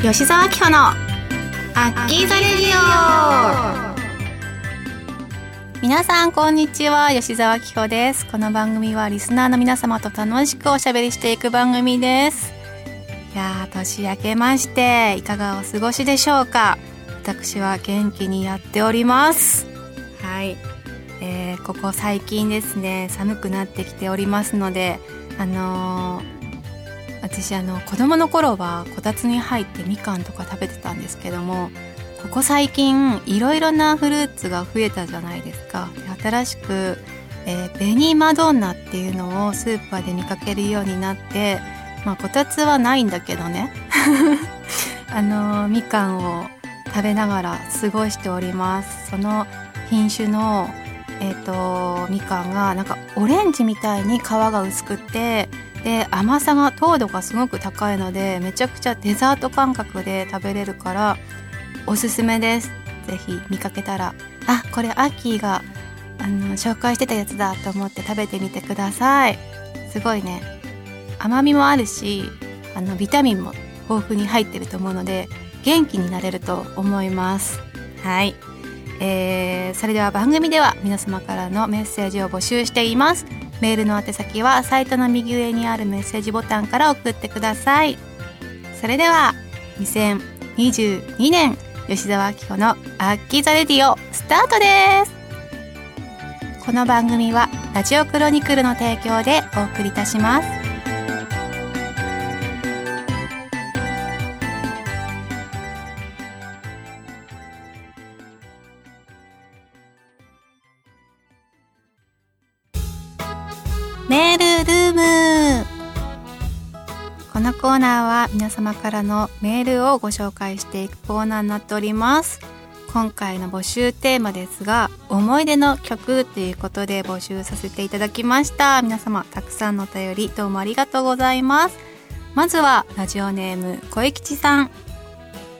吉沢明穂のアッキーザレディオ。皆さんこんにちは。吉沢明穂です。この番組はリスナーの皆様と楽しくおしゃべりしていく番組です。いやー年明けましていかがお過ごしでしょうか。私は元気にやっております。はい。えー、ここ最近ですね寒くなってきておりますのであのー私あの子供の頃はこたつに入ってみかんとか食べてたんですけどもここ最近いろいろなフルーツが増えたじゃないですか。新しく、えー、紅マドンナっていうのをスーパーで見かけるようになってまあこたつはないんだけどね。あのみかんを食べながら過ごしております。その品種のえっ、ー、とみかんがなんかオレンジみたいに皮が薄くてで甘さが糖度がすごく高いのでめちゃくちゃデザート感覚で食べれるからおすすめです。是非見かけたら。あこれアッキーがあの紹介してたやつだと思って食べてみてください。すごいね。甘みもあるしあのビタミンも豊富に入ってると思うので元気になれると思います。はい。えー、それでは番組では皆様からのメッセージを募集しています。メールの宛先はサイトの右上にあるメッセージボタンから送ってください。それでは2022年吉沢明子の「アッキーザレディオ」スタートです。この番組はラジオクロニクルの提供でお送りいたします。ーナーは皆様からのメールをご紹介していくコーナーになっております。今回の募集テーマですが思い出の曲ということで募集させていただきました。皆様たくさんのお便りどうもありがとうございます。まずはラジオネーム小吉さん。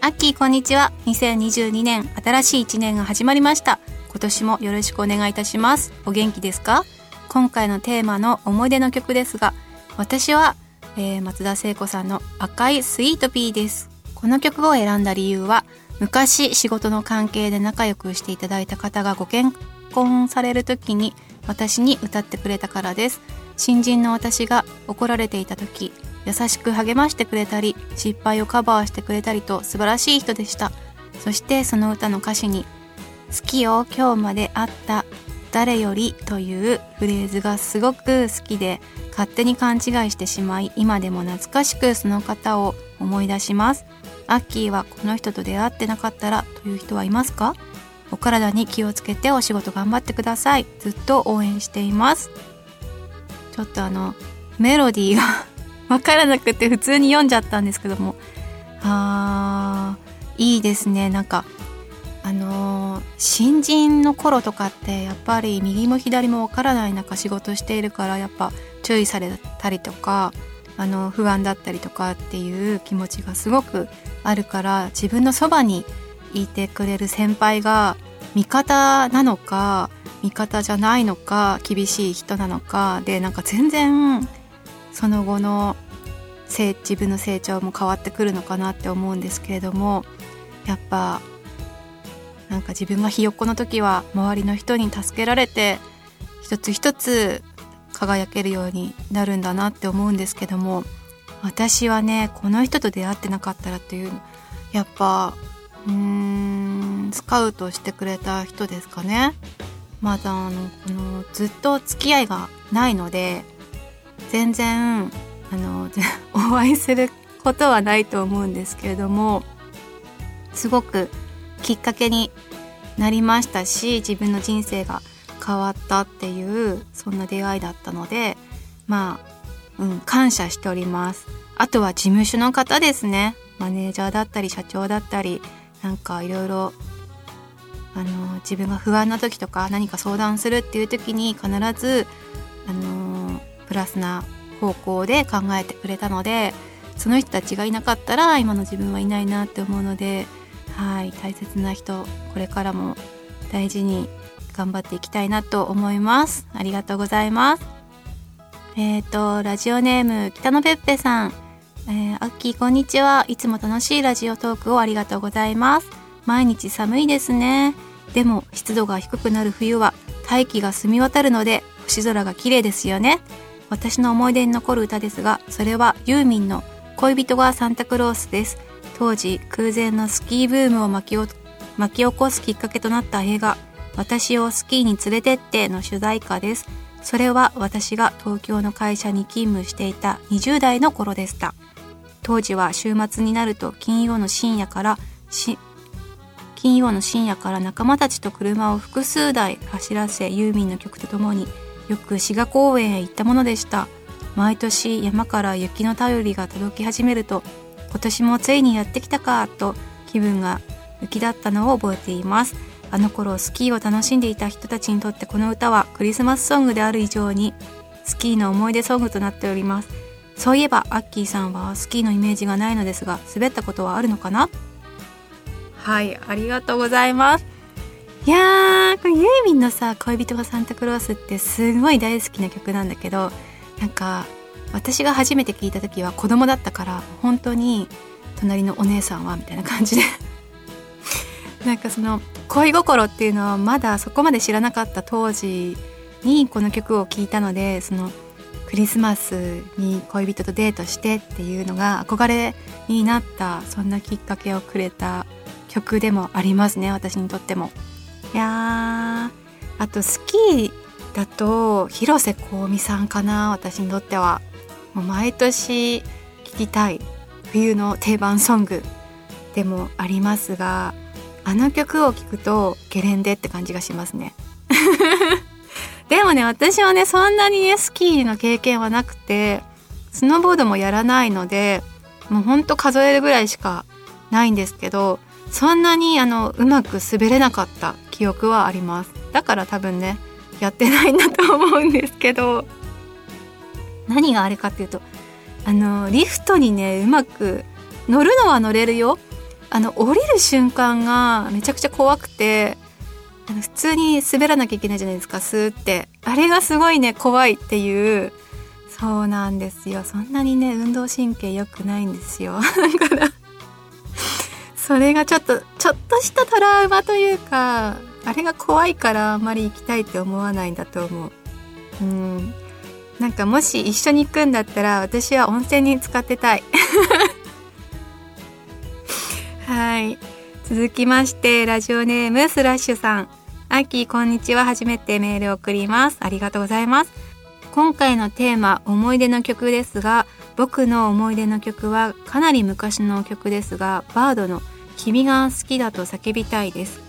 アッキーこんにちは。2022年新しい1年が始まりました。今年もよろしくお願いいたします。お元気ですか？今回のテーマの思い出の曲ですが私は、えー、松田聖子さんの赤いスイートピーです。この曲を選んだ理由は昔仕事の関係で仲良くしていただいた方がご結婚される時に私に歌ってくれたからです。新人の私が怒られていた時優しく励ましてくれたり失敗をカバーしてくれたりと素晴らしい人でした。そしてその歌の歌詞に「好きよ今日まで会った。誰よりというフレーズがすごく好きで勝手に勘違いしてしまい今でも懐かしくその方を思い出します。アッキーはこの人と出会ってなかったらという人はいますか？お体に気をつけてお仕事頑張ってください。ずっと応援しています。ちょっとあのメロディーが わからなくて普通に読んじゃったんですけども。あーいいですね。なんかあの、新人の頃とかってやっぱり右も左もわからない中仕事しているからやっぱ注意されたりとかあの不安だったりとかっていう気持ちがすごくあるから自分のそばにいてくれる先輩が味方なのか味方じゃないのか厳しい人なのかでなんか全然その後の自分の成長も変わってくるのかなって思うんですけれどもやっぱなんか自分がひよっこの時は周りの人に助けられて一つ一つ輝けるようになるんだなって思うんですけども私はねこの人と出会ってなかったらっていうやっぱうーんスカウトしてくれた人ですかね。まだあのこのずっと付き合いがないので全然あの お会いすることはないと思うんですけれどもすごくきっかけになりましたし自分の人生が変わったっていうそんな出会いだったのでまあ、うん、感謝しております。あとは事務所の方ですね。マネージャーだったり社長だったりなんかいろいろあの自分が不安な時とか何か相談するっていう時に必ずあのプラスな方向で考えてくれたのでその人たちがいなかったら今の自分はいないなって思うのではい大切な人これからも大事に頑張っていきたいなと思いますありがとうございますえっ、ー、とラジオネーム北野ペッペさんえー、アッキーこんにちは。いつも楽しいラジオトークをありがとうございます。毎日寒いですね。でも湿度が低くなる冬は大気が澄み渡るので星空が綺麗ですよね。私の思い出に残る歌ですが、それはユーミンの恋人がサンタクロースです。当時空前のスキーブームを巻き巻き起こすきっかけとなった映画「私をスキーに連れてって」の主題歌です。それは私が東京の会社に勤務していた20代の頃でした。当時は週末になると金曜の深夜から金曜の深夜から仲間たちと車を複数台走らせユーミンの曲とともによく滋賀公園へ行ったものでした毎年山から雪の便りが届き始めると今年もついにやってきたかと気分が浮き立ったのを覚えています。あの頃スキーを楽しんでいた人たちにとってこの歌はクリスマスソングである以上にスキーの思い出ソングとなっております。そういえばアッキーさんはスキーのイメージがないのですが滑ったことはあるのかな？はいありがとうございます。いやーこれユーミンのさ「恋人がサンタクロース」ってすごい大好きな曲なんだけどなんか私が初めて聞いた時は子供だったから本当に隣のお姉さんはみたいな感じで なんかその恋心っていうのはまだそこまで知らなかった当時にこの曲を聴いたのでそのクリスマスに恋人とデートしてっていうのが憧れになったそんなきっかけをくれた曲でもありますね私にとっても。いやあとスキーだと広瀬香美さんかな私にとっては。もう毎年聴きたい冬の定番ソングでもありますがあの曲を聴くとゲレンデって感じがしますね。でもね私はねそんなにねスキーの経験はなくてスノーボードもやらないのでもうほんと数えるぐらいしかないんですけどそんなにあのうまく滑れなかった記憶はあります。だから多分ねやってないんだと思うんですけど。何があれかっていうとあのリフトにねうまく乗るのは乗れるよ。あの降りる瞬間がめちゃくちゃ怖くてあの普通に滑らなきゃいけないじゃないですかスーって。あれがすごいね怖いっていう。そうなんですよ。そんなにね運動神経良くないんですよ。だからそれがちょっとちょっとしたトラウマというかあれが怖いからあんまり行きたいって思わないんだと思う。うん。なんかもし一緒に行くんだったら私は温泉に使ってたい。はい。続きましてラジオネームスラッシュさん。アッキーこんにちは。初めてメールを送ります。ありがとうございます。今回のテーマ思い出の曲ですが僕の思い出の曲はかなり昔の曲ですがバードの君が好きだと叫びたいです。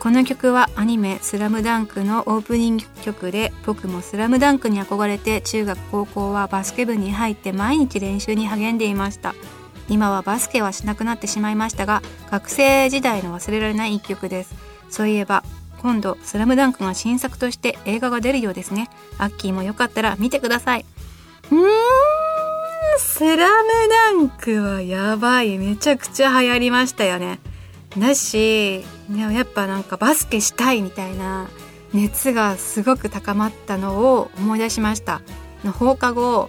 この曲はアニメ「スラムダンクのオープニング曲で僕も「スラムダンクに憧れて中学高校はバスケ部に入って毎日練習に励んでいました。今はバスケはしなくなってしまいましたが学生時代の忘れられない一曲です。そういえば今度「スラムダンクが新作として映画が出るようですね。アッキーもよかったら見てください。うーんスラムダンクはやばい。めちゃくちゃ流行りましたよね。だしやっぱなんかバスケしたいみたいな熱がすごく高まったのを思い出しました。の放課後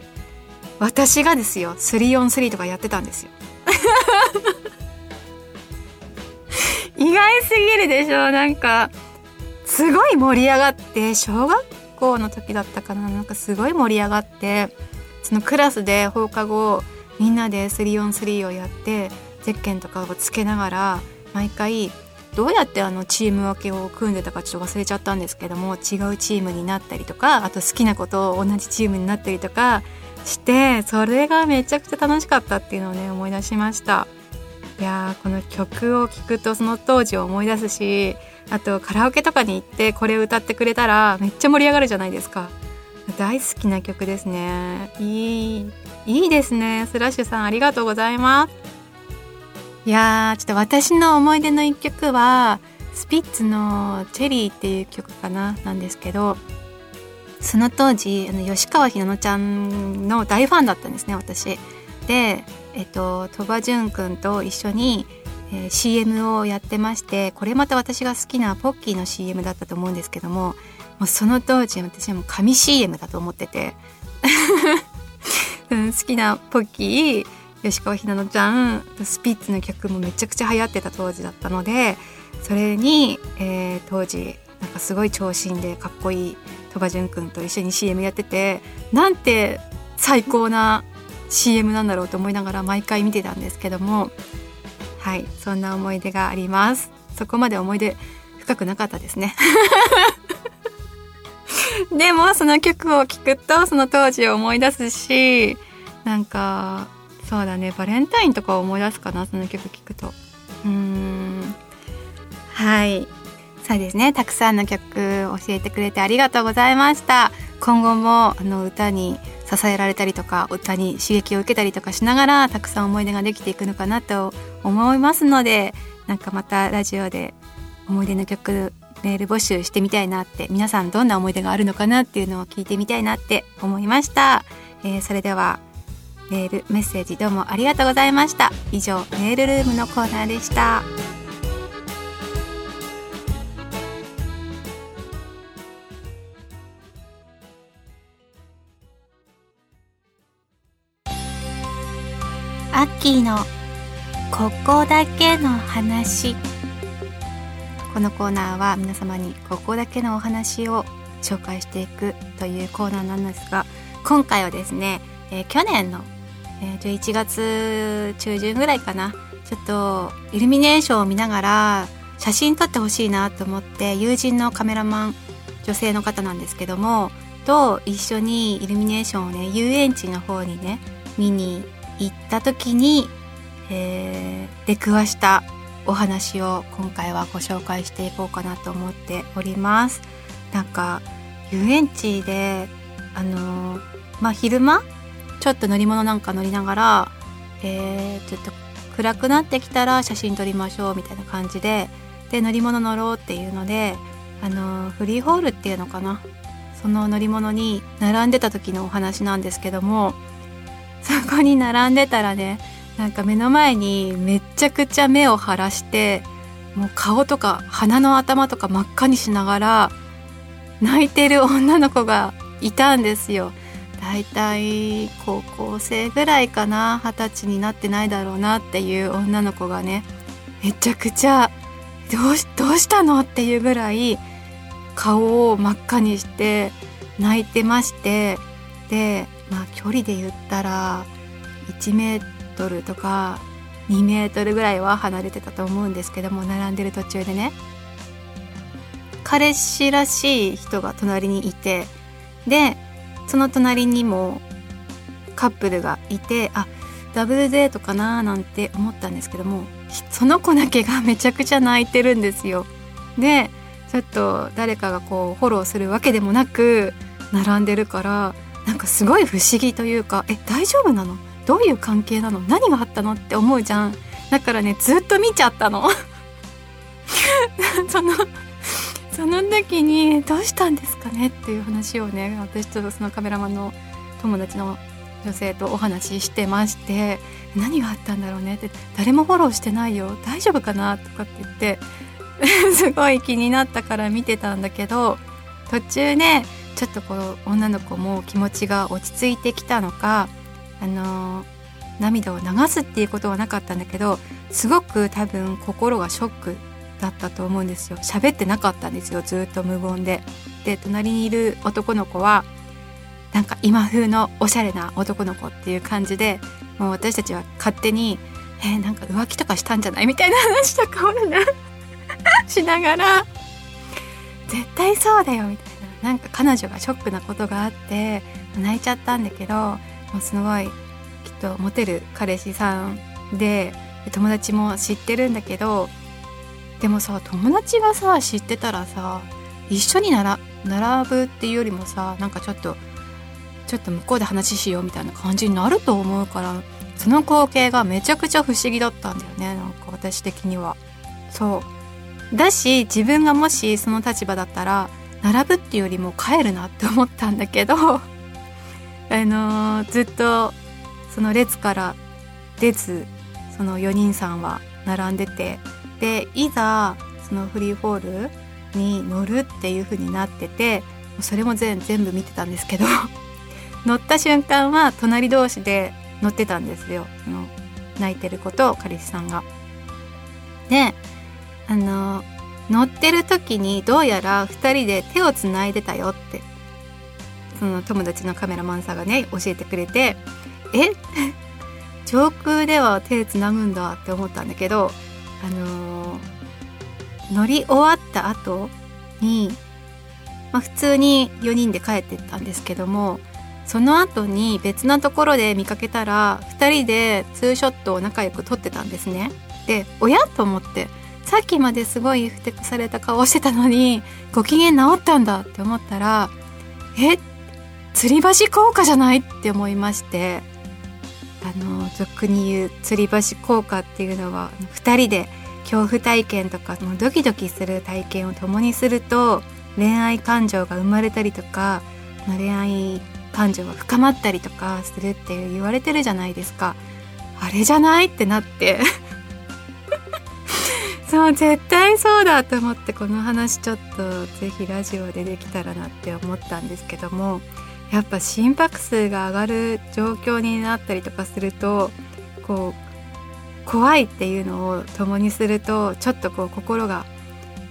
私がですよ 3on3 とかやってたんですよ。意外すぎるでしょ。なんかすごい盛り上がって小学校の時だったかな。なんかすごい盛り上がってそのクラスで放課後みんなで 3on3 をやってゼッケンとかをつけながら毎回どうやってあのチーム分けを組んでたかちょっと忘れちゃったんですけども違うチームになったりとかあと好きなことを同じチームになったりとかしてそれがめちゃくちゃ楽しかったっていうのをね思い出しました。いやーこの曲を聴くとその当時を思い出すしあとカラオケとかに行ってこれ歌ってくれたらめっちゃ盛り上がるじゃないですか。大好きな曲ですね。いいいいですね。スラッシュさんありがとうございます。いやちょっと私の思い出の一曲はスピッツの「チェリー」っていう曲かななんですけどその当時あの吉川ひなのちゃんの大ファンだったんですね私。でえっと鳥羽潤くんと一緒に、えー、CM をやってましてこれまた私が好きなポッキーの CM だったと思うんですけどももうその当時私はもう神 CM だと思ってて 好きなポッキー吉川ひなのちゃんスピッツの曲もめちゃくちゃ流行ってた当時だったのでそれに、えー、当時なんかすごい長身でかっこいい鳥羽潤くんと一緒に CM やっててなんて最高な CM なんだろうと思いながら毎回見てたんですけどもはいそんな思い出があります。そこまで思い出深くなかったですね。でもその曲を聴くとその当時を思い出すしなんかそうだね。バレンタインとかを思い出すかなその曲聴くと。うん。はい。そうですね。たくさんの曲教えてくれてありがとうございました。今後もあの歌に支えられたりとか歌に刺激を受けたりとかしながらたくさん思い出ができていくのかなと思いますのでなんかまたラジオで思い出の曲メール募集してみたいなって皆さんどんな思い出があるのかなっていうのを聞いてみたいなって思いました、えー、それではメールメッセージどうもありがとうございました。以上メールルームのコーナーでした。アッキーのここだけの話。このコーナーは皆様にここだけのお話を紹介していくというコーナーなんですが今回はですね、えー、去年のえー、11月中旬ぐらいかなちょっとイルミネーションを見ながら写真撮ってほしいなと思って友人のカメラマン女性の方なんですけどもと一緒にイルミネーションをね遊園地の方にね見に行った時に、えー、出くわしたお話を今回はご紹介していこうかなと思っております。なんか遊園地であのー、まあ昼間ちょっと乗り物なんか乗りながら、えー、ちょっと暗くなってきたら写真撮りましょうみたいな感じでで乗り物乗ろうっていうのであのフリーホールっていうのかなその乗り物に並んでた時のお話なんですけどもそこに並んでたらねなんか目の前にめちゃくちゃ目を腫らしてもう顔とか鼻の頭とか真っ赤にしながら泣いてる女の子がいたんですよ。大体高校生ぐらいかな二十歳になってないだろうなっていう女の子がねめちゃくちゃどうしたのっていうぐらい顔を真っ赤にして泣いてましてでまあ距離で言ったら1メートルとか2メートルぐらいは離れてたと思うんですけども並んでる途中でね彼氏らしい人が隣にいてでその隣にもカップルがいてあダブルデートかななんて思ったんですけどもその子だけがめちゃくちゃ泣いてるんですよ。でちょっと誰かがこうフォローするわけでもなく並んでるからなんかすごい不思議というかえ大丈夫なの？どういう関係なの？何があったの？って思うじゃん。だからねずっと見ちゃったの。そのその時にどうしたんですかねっていう話をね私とそのカメラマンの友達の女性とお話ししてまして何があったんだろうねって誰もフォローしてないよ大丈夫かなとかって言って すごい気になったから見てたんだけど途中ねちょっとこう女の子も気持ちが落ち着いてきたのかあのー、涙を流すっていうことはなかったんだけどすごく多分心がショックだったと思うんですよ。喋ってなかったんですよずっと無言で。で隣にいる男の子はなんか今風のおしゃれな男の子っていう感じでもう私たちは勝手に「えー、なんか浮気とかしたんじゃない?」みたいな話とかをね しながら「絶対そうだよ」みたいな。なんか彼女がショックなことがあって泣いちゃったんだけどもうすごいきっとモテる彼氏さんで友達も知ってるんだけどでもさ友達がさ知ってたらさ一緒になら並ぶっていうよりもさなんかちょっとちょっと向こうで話しようみたいな感じになると思うからその光景がめちゃくちゃ不思議だったんだよねなんか私的には。そうだし自分がもしその立場だったら並ぶっていうよりも帰るなって思ったんだけど あのー、ずっとその列から出ずその4人さんは並んでてでいざそのフリーフォールに乗るっていう風になっててそれも全部見てたんですけど 乗った瞬間は隣同士で乗ってたんですよその泣いてることを彼氏さんが。であの乗ってる時にどうやら2人で手をつないでたよってその友達のカメラマンさんがね教えてくれてえ？上空では手つなぐんだって思ったんだけどあのー、乗り終わった後に、まあ、普通に4人で帰ってったんですけどもその後に別なところで見かけたら2人でツーショットを仲良く撮ってたんですね。で親と思ってさっきまですごいふてくされた顔してたのにご機嫌治ったんだって思ったらえ吊り橋効果じゃない？って思いまして。あの俗に言う吊り橋効果っていうのは2人で恐怖体験とかもドキドキする体験を共にすると恋愛感情が生まれたりとか恋愛感情が深まったりとかするって言われてるじゃないですか。あれじゃないってなって。そう絶対そうだと思ってこの話ちょっとぜひラジオでできたらなって思ったんですけども。やっぱ心拍数が上がる状況になったりとかするとこう怖いっていうのを共にするとちょっとこう心が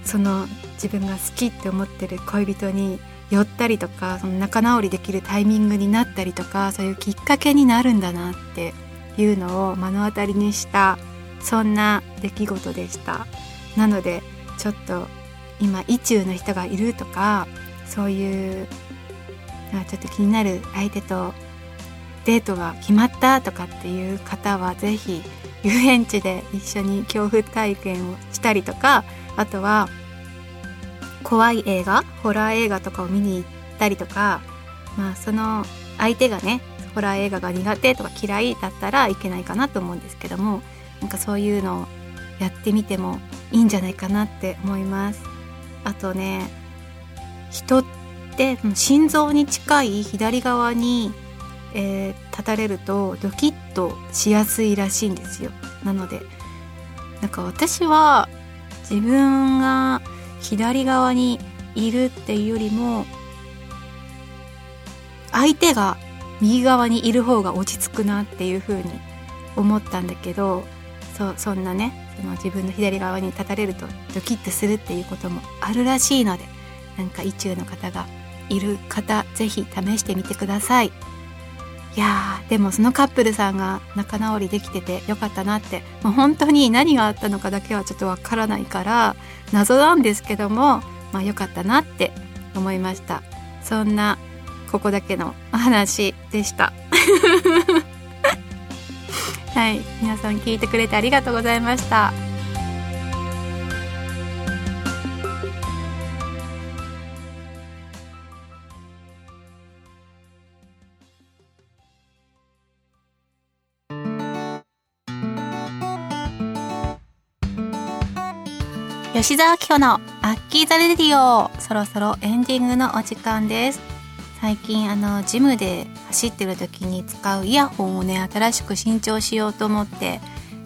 その自分が好きって思ってる恋人に寄ったりとかその仲直りできるタイミングになったりとかそういうきっかけになるんだなっていうのを目の当たりにしたそんな出来事でした。なのでちょっと今意中の人がいるとかそういうあちょっと気になる相手とデートが決まったとかっていう方は是非遊園地で一緒に恐怖体験をしたりとかあとは怖い映画ホラー映画とかを見に行ったりとかまあその相手がねホラー映画が苦手とか嫌いだったらいけないかなと思うんですけどもなんかそういうのをやってみてもいいんじゃないかなって思います。あとね人ってで心臓に近い左側に、えー、立たれるとドキッとしやすいらしいんですよ。なのでなんか私は自分が左側にいるっていうよりも相手が右側にいる方が落ち着くなっていう風に思ったんだけどそうそんなねその自分の左側に立たれるとドキッとするっていうこともあるらしいのでなんか意中の方がいる方是非試してみてください。いやーでもそのカップルさんが仲直りできててよかったなって。もう本当に何があったのかだけはちょっとわからないから謎なんですけどもまあ良かったなって思いました。そんなここだけのお話でした。はい皆さん聞いてくれてありがとうございました。吉沢明子のアッキーザレディオそろそろエンディングのお時間です。最近あのジムで走ってる時に使うイヤホンをね新しく新調しようと思って、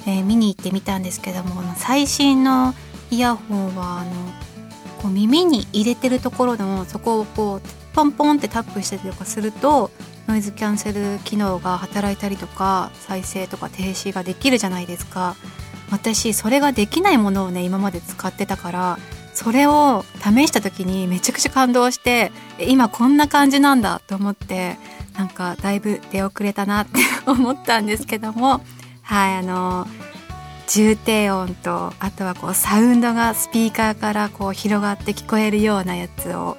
えー、見に行ってみたんですけども最新のイヤホンはあのこう耳に入れてるところのそこをこうポンポンってタップしたりとかするとノイズキャンセル機能が働いたりとか再生とか停止ができるじゃないですか。私それができないものをね今まで使ってたからそれを試した時にめちゃくちゃ感動して今こんな感じなんだと思ってなんかだいぶ出遅れたなって 思ったんですけどもはいあの重低音とあとはこうサウンドがスピーカーからこう広がって聞こえるようなやつを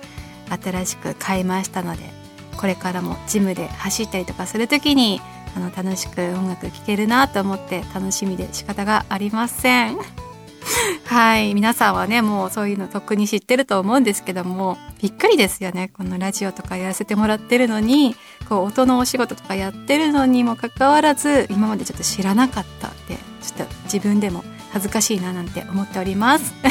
新しく買いましたのでこれからもジムで走ったりとかする時にあの楽しく音楽聴けるなと思って楽しみで仕方がありません。はい。皆さんはねもうそういうのとっくに知ってると思うんですけどもびっくりですよね。このラジオとかやらせてもらってるのにこう音のお仕事とかやってるのにもかかわらず今までちょっと知らなかったってちょっと自分でも恥ずかしいななんて思っております。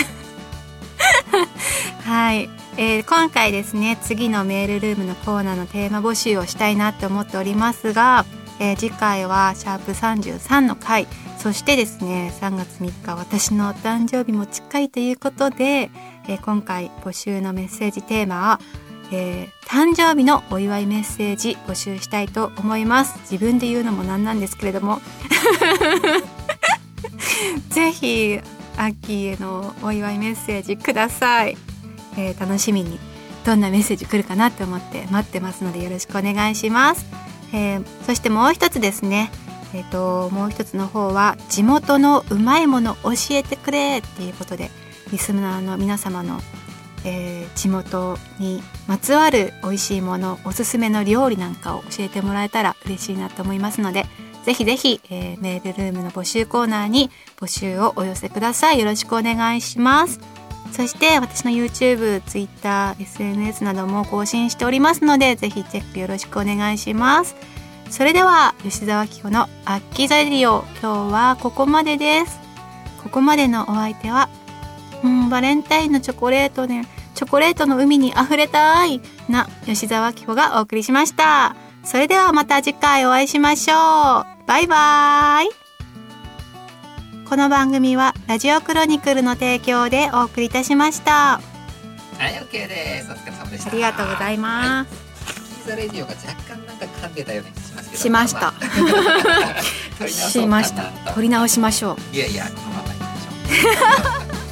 はい、えー、今回ですね次のメールルームのコーナーのテーマ募集をしたいなって思っておりますが、えー、次回はシャープ33の回。そしてですね3月3日私のお誕生日も近いということで、えー、今回募集のメッセージテーマはえー、誕生日のお祝いメッセージ募集したいと思います。自分で言うのもなんなんですけれども。ぜひアッキーへのお祝いメッセージください、えー、楽しみに。どんなメッセージ来るかなって思って待ってますのでよろしくお願いします、えー、そしてもう一つですね。えーと、もう一つの方は地元のうまいもの教えてくれっていうことでリスナーの皆様の、えー、地元にまつわる美味しいものおすすめの料理なんかを教えてもらえたら嬉しいなと思いますのでぜひぜひ、えー、メールルームの募集コーナーに募集をお寄せください。よろしくお願いします。そして私の YouTube、Twitter、SNS なども更新しておりますのでぜひチェックよろしくお願いします。それでは吉沢紀子のアッキーザリオ今日はここまでです。ここまでのお相手はうんバレンタインのチョコレートでチョコレートの海に溢れたいな吉沢紀子がお送りしました。それではまた次回お会いしましょう。バイバーイ。この番組はラジオクロニクルの提供でお送りいたしました。はい OK です。お疲れ様でした。ありがとうございます、はい。ザレディオが若干なんか噛んでたような気しますけど。しました。しました。取り直しましょう。いやいやこのままいきましょう